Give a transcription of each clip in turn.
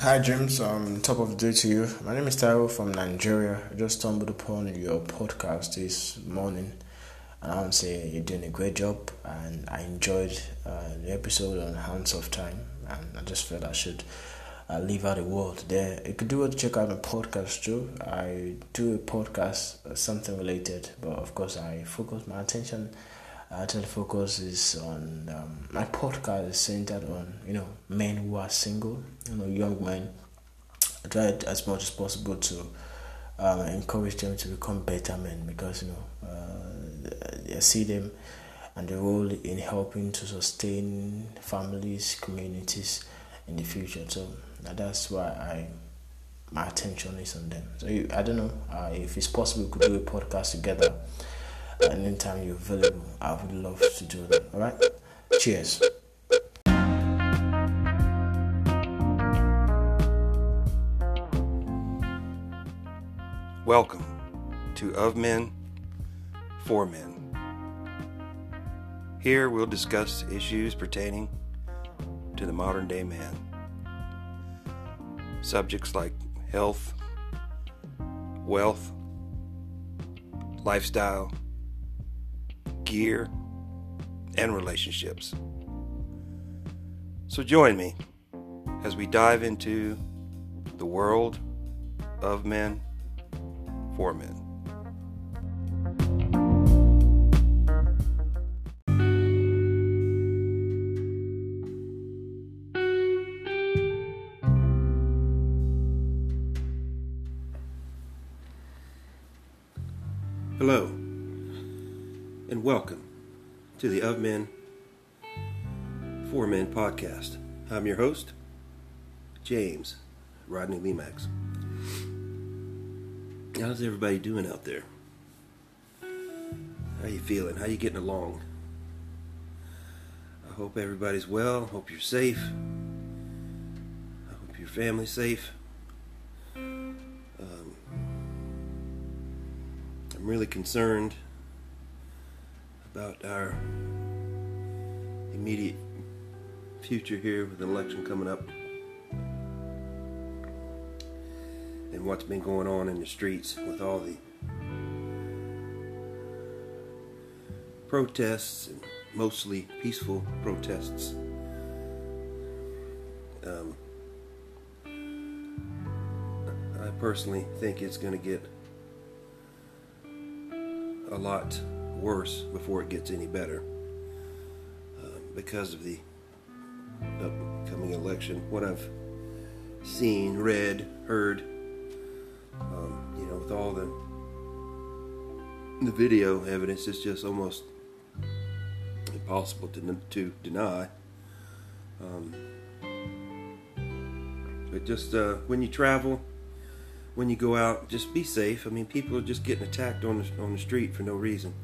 Hi, James. Um, top of the day to you. My name is Taiwo from Nigeria. I just stumbled upon your podcast this morning, and I want to say you're doing a great job. And I enjoyed uh, the episode on Hands of Time, and I just felt I should uh, leave out a word there. You could do it. Check out my podcast too. I do a podcast, uh, something related, but of course I focus my attention actually focus is on um, my podcast is centered on you know men who are single, you know young men. I try as much as possible to um, encourage them to become better men because you know uh, I see them and the role in helping to sustain families, communities in the future. So that's why I my attention is on them. So I don't know uh, if it's possible we could do a podcast together anytime you're available. I would love to do that. All right. Cheers. Welcome to Of Men, For Men. Here we'll discuss issues pertaining to the modern day man. Subjects like health, wealth, lifestyle, gear, and relationships. So join me as we dive into the world of men for men. Of Men For Men podcast. I'm your host, James Rodney Lemax. How's everybody doing out there? How you feeling? How you getting along? I hope everybody's well. Hope you're safe. I hope your family's safe. Um, I'm really concerned about our immediate future here with the election coming up and what's been going on in the streets with all the protests and mostly peaceful protests. Um, I personally think it's going to get a lot worse before it gets any better because of the upcoming election. What I've seen, read, heard, um, you know, with all the the video evidence, it's just almost impossible to to deny. Um, but just uh, when you travel, when you go out, just be safe. I mean, people are just getting attacked on the on the street for no reason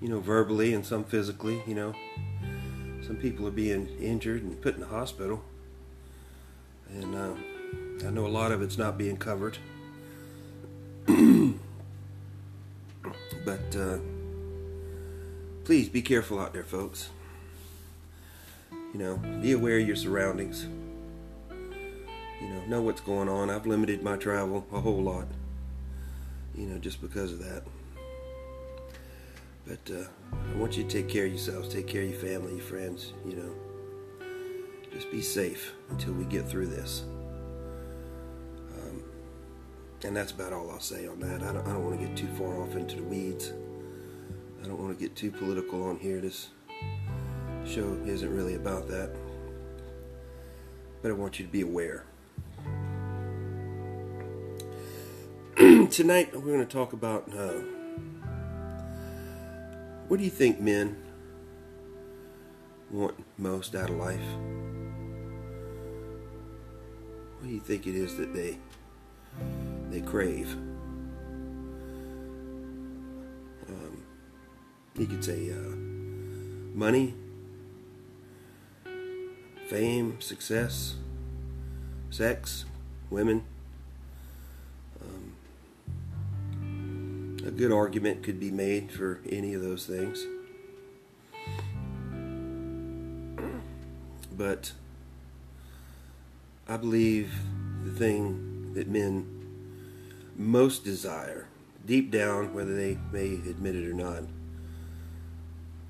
you know, verbally and some physically, you know. Some people are being injured and put in the hospital. And uh, I know a lot of it's not being covered. but uh, please be careful out there, folks. You know, be aware of your surroundings. You know, know what's going on. I've limited my travel a whole lot. You know, just because of that. But uh, I want you to take care of yourselves, take care of your family, your friends, you know. Just be safe until we get through this. Um, and that's about all I'll say on that. I don't, I don't want to get too far off into the weeds. I don't want to get too political on here. This show isn't really about that. But I want you to be aware. Tonight, we're going to talk about. Uh, what do you think men want most out of life? What do you think it is that they they crave? Um, you could say uh, money, fame, success, sex, women. A good argument could be made for any of those things. But I believe the thing that men most desire, deep down, whether they may admit it or not,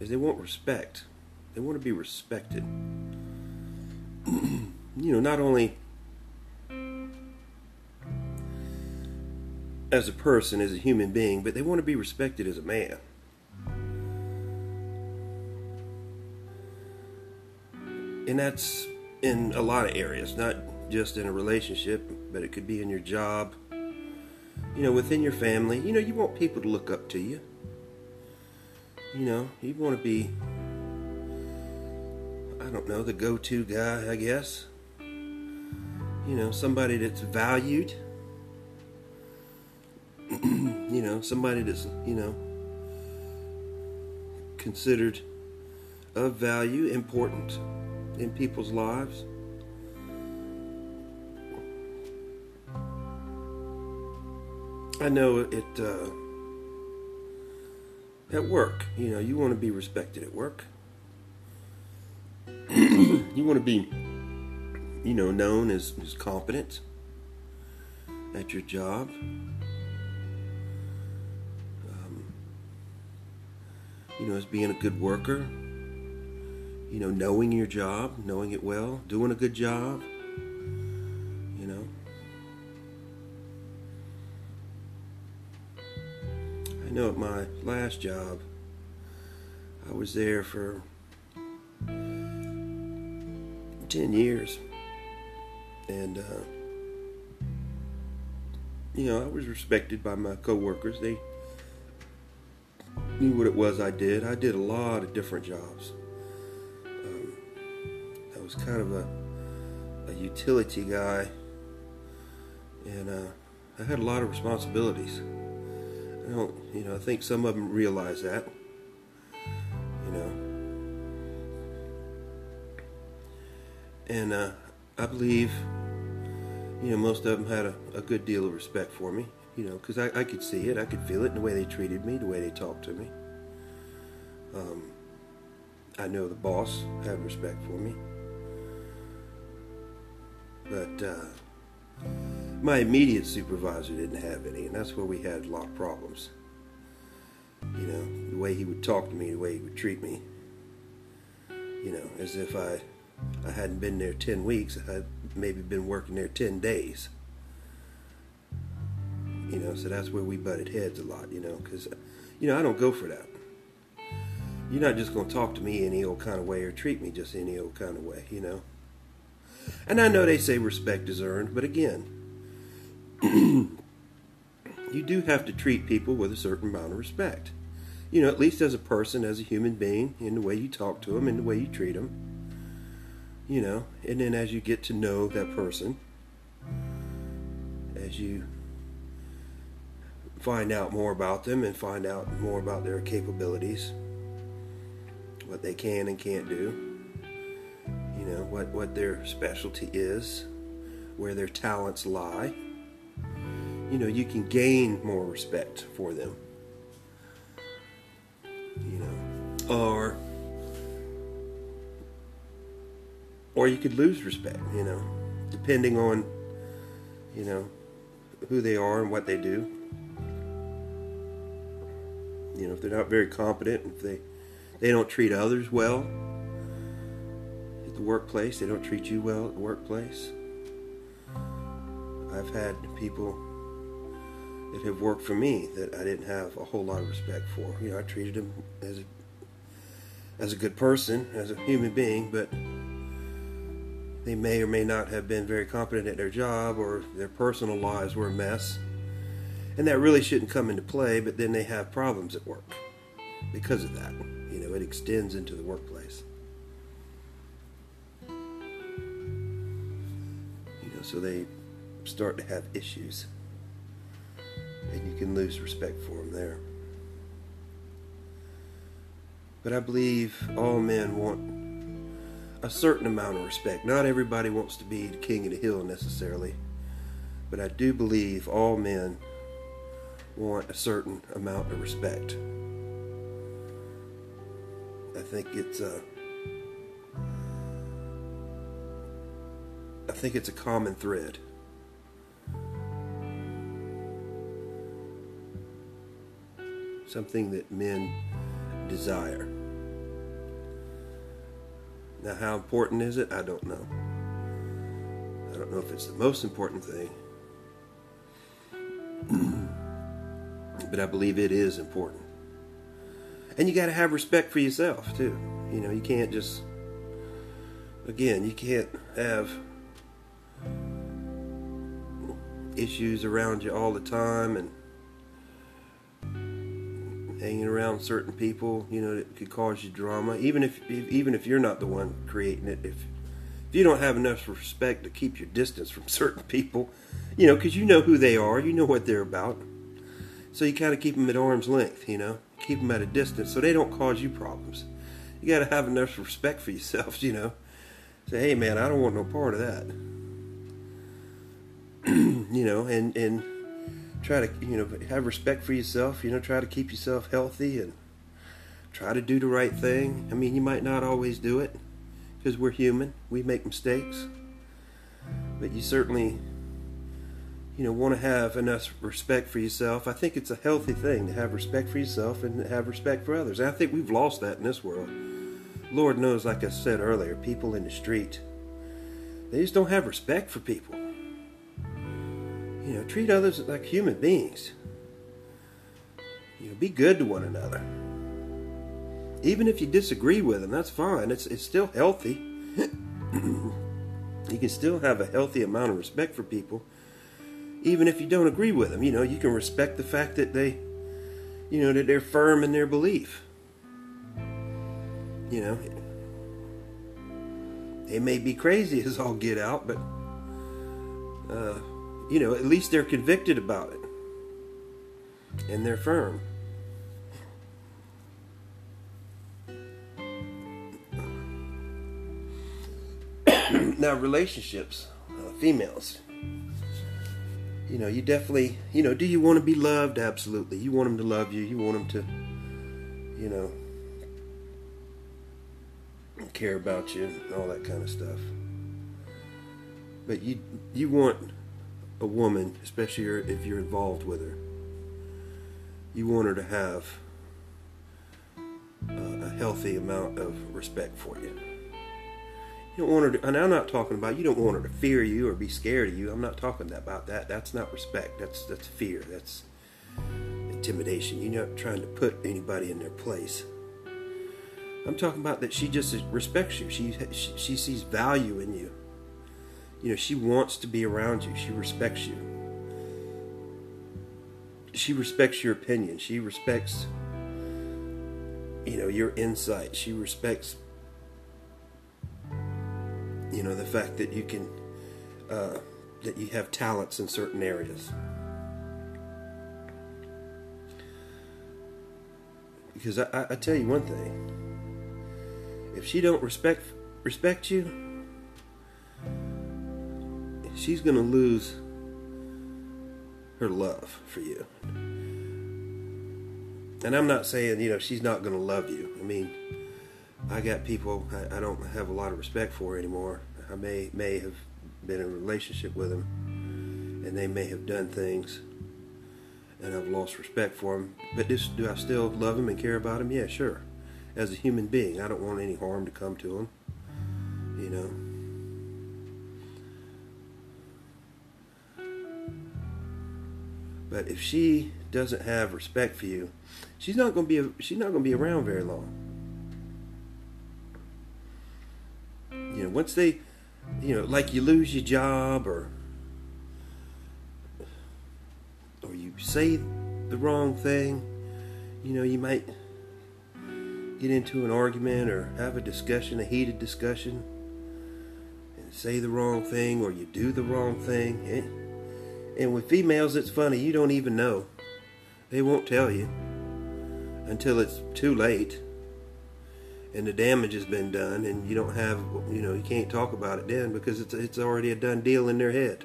is they want respect. They want to be respected. you know, not only as a person, as a human being, but they want to be respected as a man. And that's in a lot of areas, not just in a relationship, but it could be in your job, you know, within your family. You know, you want people to look up to you. You know, you want to be, I don't know, the go to guy, I guess. You know, somebody that's valued you know, somebody that's, you know, considered of value, important in people's lives. I know it uh, at work, you know, you want to be respected at work. you want to be, you know, known as, as competent at your job. You know, as being a good worker, you know, knowing your job, knowing it well, doing a good job, you know. I know at my last job, I was there for 10 years. And, uh, you know, I was respected by my coworkers. They knew what it was I did. I did a lot of different jobs. Um, I was kind of a, a utility guy, and uh, I had a lot of responsibilities. I don't, you know, I think some of them realize that. You know, and uh, I believe, you know, most of them had a, a good deal of respect for me you know, because I, I could see it, I could feel it in the way they treated me, the way they talked to me. Um, I know the boss had respect for me. But uh, my immediate supervisor didn't have any, and that's where we had a lot of problems. You know, the way he would talk to me, the way he would treat me. You know, as if I, I hadn't been there 10 weeks, I had maybe been working there 10 days you know. So that's where we butted heads a lot, you know, because you know I don't go for that. You're not just going to talk to me any old kind of way or treat me just any old kind of way, you know. And I know they say respect is earned, but again, you do have to treat people with a certain amount of respect. You know, at least as a person, as a human being, in the way you talk to them, in the way you treat them. You know, and then as you get to know that person, as you find out more about them and find out more about their capabilities, what they can and can't do, you know, what, what their specialty is, where their talents lie. You know, you can gain more respect for them. You know, or or you could lose respect, you know, depending on, you know, who they are and what they do you know, if they're not very competent, if they they don't treat others well at the workplace, they don't treat you well at the workplace. I've had people that have worked for me that I didn't have a whole lot of respect for. You know, I treated them as a as a good person, as a human being, but they may or may not have been very competent at their job or their personal lives were a mess and that really shouldn't come into play, but then they have problems at work because of that. You know, it extends into the workplace. You know, so they start to have issues, and you can lose respect for them there. But I believe all men want a certain amount of respect. Not everybody wants to be the king of the hill necessarily, but I do believe all men want a certain amount of respect. I think it's a I think it's a common thread. Something that men desire. Now, how important is it? I don't know. I don't know if it's the most important thing. But I believe it is important. And you got to have respect for yourself, too. You know, you can't just, again, you can't have issues around you all the time and hanging around certain people, you know, that could cause you drama. Even if, even if you're not the one creating it, if if you don't have enough respect to keep your distance from certain people, you know, because you know who they are, you know what they're about, so you kind of keep them at arm's length, you know, keep them at a distance so they don't cause you problems. You got to have enough respect for yourself, you know. Say, hey man, I don't want no part of that. you know, and and try to you know have respect for yourself. You know, try to keep yourself healthy and try to do the right thing. I mean, you might not always do it because we're human. We make mistakes, but you certainly you know want to have enough respect for yourself. I think it's a healthy thing to have respect for yourself and have respect for others. And I think we've lost that in this world. Lord knows, like I said earlier, people in the street they just don't have respect for people. You know, treat others like human beings. You know, be good to one another. Even if you disagree with them, that's fine. It's it's still healthy. you can still have a healthy amount of respect for people, even if you don't agree with them. You know, you can respect the fact that they, you know, that they're firm in their belief. You know, they may be crazy as all get out, but. Uh, you know, at least they're convicted about it. And they're firm. now, relationships, uh, females. You know, you definitely, you know, do you want to be loved? Absolutely. You want them to love you. You want them to, you know, care about you and all that kind of stuff. But you you want a woman, especially if you're involved with her, you want her to have uh, a healthy amount of respect for you. You don't want her to, and I'm not talking about you don't want her to fear you or be scared of you. I'm not talking about that. That's not respect. That's that's fear. That's intimidation. You're not trying to put anybody in their place. I'm talking about that she just respects you. She she, she sees value in you you know, she wants to be around you. She respects you. She respects your opinion. She respects, you know, your insight. She respects, you know, the fact that you can, uh, that you have talents in certain areas. Because I, I tell you one thing: if she don't respect respect you, she's to lose her love for you. And I'm not saying, you know, she's not to love you. I mean, I got people I, I, don't have a lot of respect for anymore. I may may have been in a relationship with them, and they may have done things, and I've lost respect for them. But do I still love them and care about them? Yeah, sure. As a human being, I don't want any harm to come to them. You know. But if she doesn't have respect for you, she's not to be she's not going to be around very long. Once they, you know, like you lose your job or or you say the wrong thing, you know, you might get into an argument or have a discussion, a heated discussion, and say the wrong thing or you do the wrong thing. It, and with females, it's funny, you don't even know. They won't tell you until it's too late and the damage has been done and you don't have, you know, you can't talk about it then because it's, it's already a done deal in their head.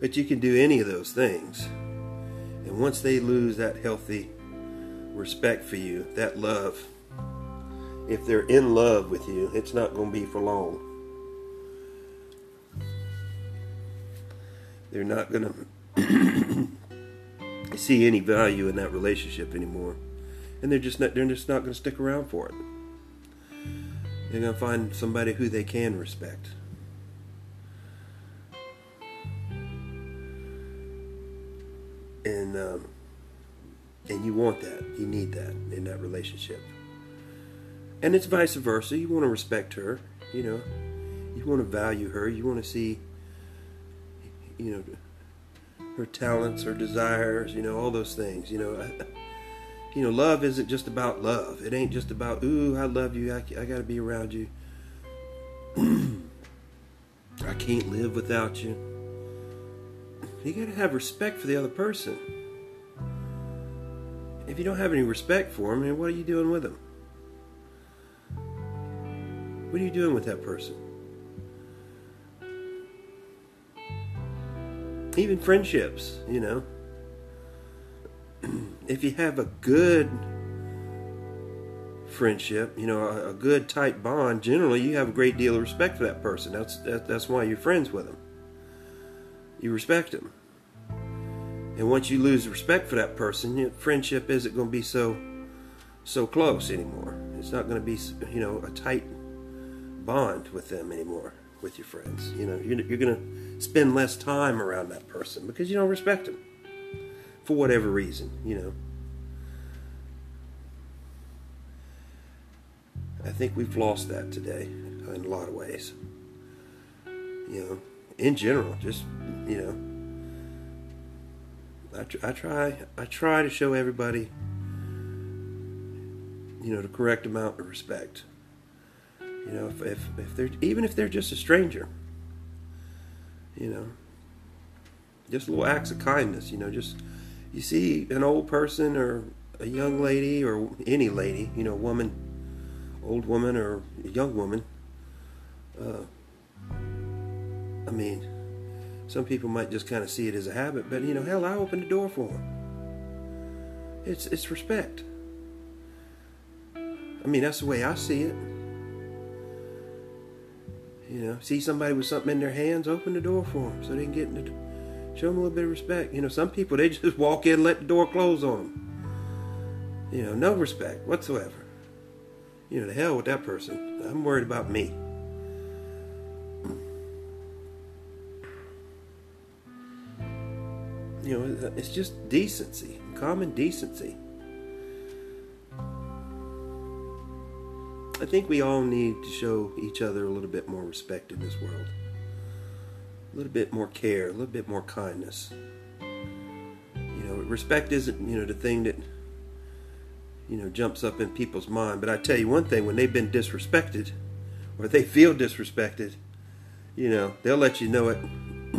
But you can do any of those things. And once they lose that healthy respect for you, that love, if they're in love with you, it's not going to be for long. They're not going to see any value in that relationship anymore, and they're just not, they're just not going to stick around for it. They're going to find somebody who they can respect. And um, and you want that, you need that in that relationship. And it's vice versa. You want to respect her, you know. You want to value her. You want to see, you know, her talents, her desires, you know, all those things. You know, you know, love isn't just about love. It ain't just about ooh, I love you. I, I got to be around you. I can't live without you. You got to have respect for the other person. If you don't have any respect for them, then what are you doing with them? What are you doing with that person? Even friendships, you know. if you have a good friendship, you know, a, a, good tight bond, generally you have a great deal of respect for that person. That's that, that's why you're friends with them. You respect them. And once you lose respect for that person, your friendship isn't going to be so so close anymore. It's not going to be, you know, a tight bond with them anymore with your friends. You know, you're, you're going to spend less time around that person because you don't respect them for whatever reason, you know. I think we've lost that today in a lot of ways. You know, in general, just, you know, I, I try I try to show everybody you know the correct amount of respect. You know, if if, if they're even if they're just a stranger, you know, just little acts of kindness. You know, just you see an old person or a young lady or any lady, you know, woman, old woman or young woman. Uh, I mean, some people might just kind of see it as a habit, but you know, hell, I opened the door for them. It's it's respect. I mean, that's the way I see it. You know, see somebody with something in their hands, open the door for them so they can get in the. Show them a little bit of respect. You know, some people they just walk in, let the door close on them. You know, no respect whatsoever. You know, the hell with that person. I'm worried about me. You know, it's just decency, common decency. I think we all need to show each other a little bit more respect in this world. A little bit more care, a little bit more kindness. You know, respect isn't, you know, the thing that you know jumps up in people's mind, but I tell you one thing, when they've been disrespected or they feel disrespected, you know, they'll let you know it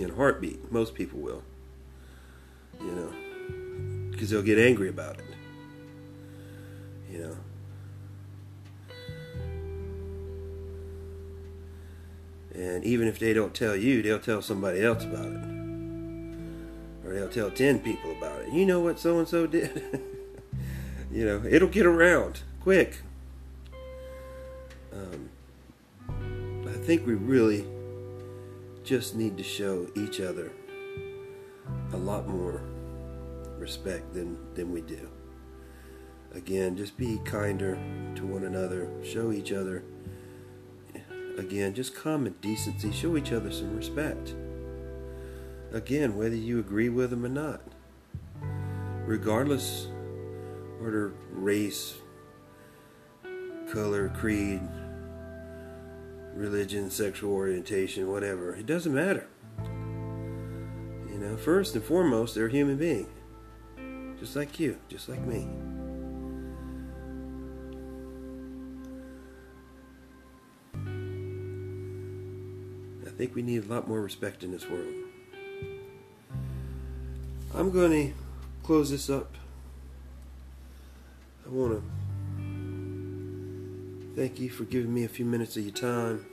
in a heartbeat. Most people will. You know, because they'll get angry about it. You know. And even if they don't tell you, they'll tell somebody else about it. Or they'll tell 10 people about it. You know what so and so did? you know, it'll get around quick. Um, I think we really just need to show each other a lot more respect than, than we do. Again, just be kinder to one another, show each other, again, just common decency, show each other some respect. Again, whether you agree with them or not, regardless their race, color, creed, religion, sexual orientation, whatever. It doesn't matter. You know, first and foremost, they're a human being. Just like you, just like me. Think we need a lot more respect in this world. I'm going to close this up. I want to Thank you for giving me a few minutes of your time.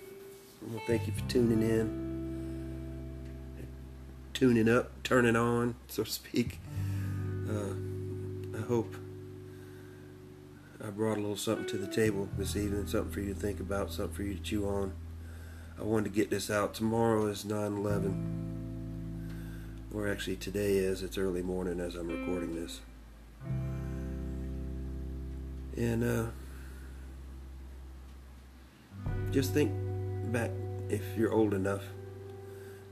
I want to thank you for tuning in, tuning up, turning on, so to speak. Uh, I hope I brought a little something to the table this evening, something for you to think about, something for you to chew on. I wanted to get this out. Tomorrow is 9 11. Or actually, today is. It's early morning as I'm recording this. And uh, just think back, if you're old enough,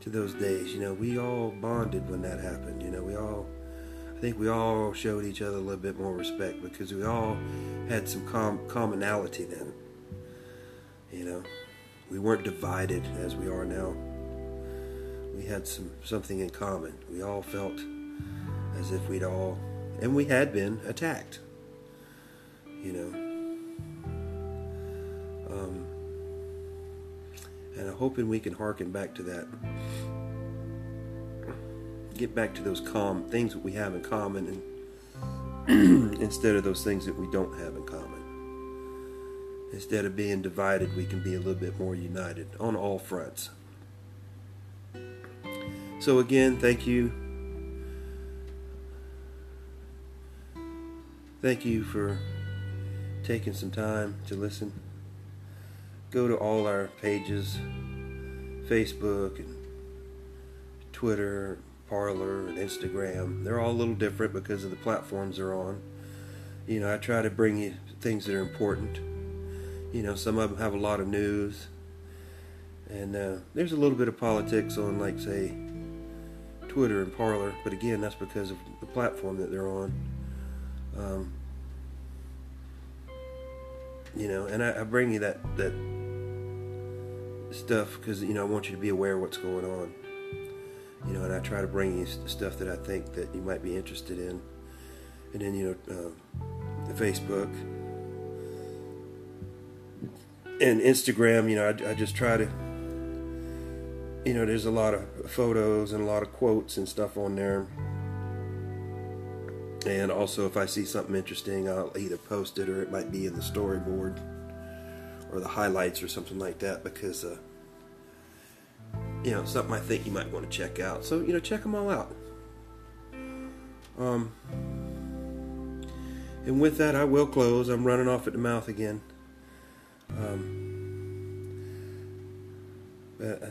to those days. You know, we all bonded when that happened. You know, we all, I think we all showed each other a little bit more respect because we all had some com- commonality then. You know, we weren't divided as we are now. We had some something in common. We all felt as if we'd all, and we had been attacked. You know. Um, and I'm hoping we can harken back to that. Get back to those calm things that we have in common, and instead of those things that we don't have in common. Instead of being divided, we can be a little bit more united on all fronts. So, again, thank you. Thank you for taking some time to listen. Go to all our pages Facebook and Twitter, Parler, and Instagram. They're all a little different because of the platforms they're on. You know, I try to bring you things that are important you know, some of them have a lot of news, and uh, there's a little bit of politics on, like, say, Twitter and Parler. But again, that's because of the platform that they're on. Um, you know, and I, I bring you that that stuff because you know I want you to be aware of what's going on. You know, and I try to bring you stuff that I think that you might be interested in, and then you know, uh, Facebook and Instagram, you know, I, I, just try to, you know, there's a lot of photos and a lot of quotes and stuff on there. And also, if I see something interesting, I'll either post it or it might be in the storyboard or the highlights or something like that because, uh, you know, something I think you might want to check out. So, you know, check them all out. Um, and with that, I will close. I'm running off at the mouth again. Um, but uh,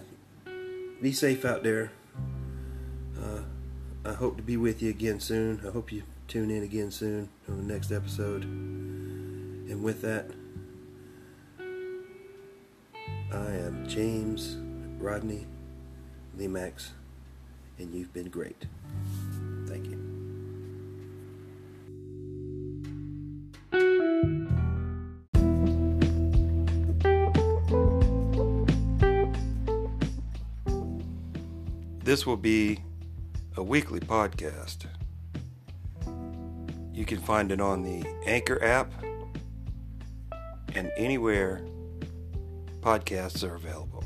be safe out there. Uh, I hope to be with you again soon. I hope you tune in again soon on the next episode. And with that, I am James Rodney Lemax, and you've been great. This will be a weekly podcast. You can find it on the Anchor app and anywhere podcasts are available.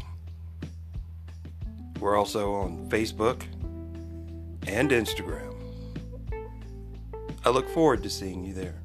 We're also on Facebook and Instagram. I look forward to seeing you there.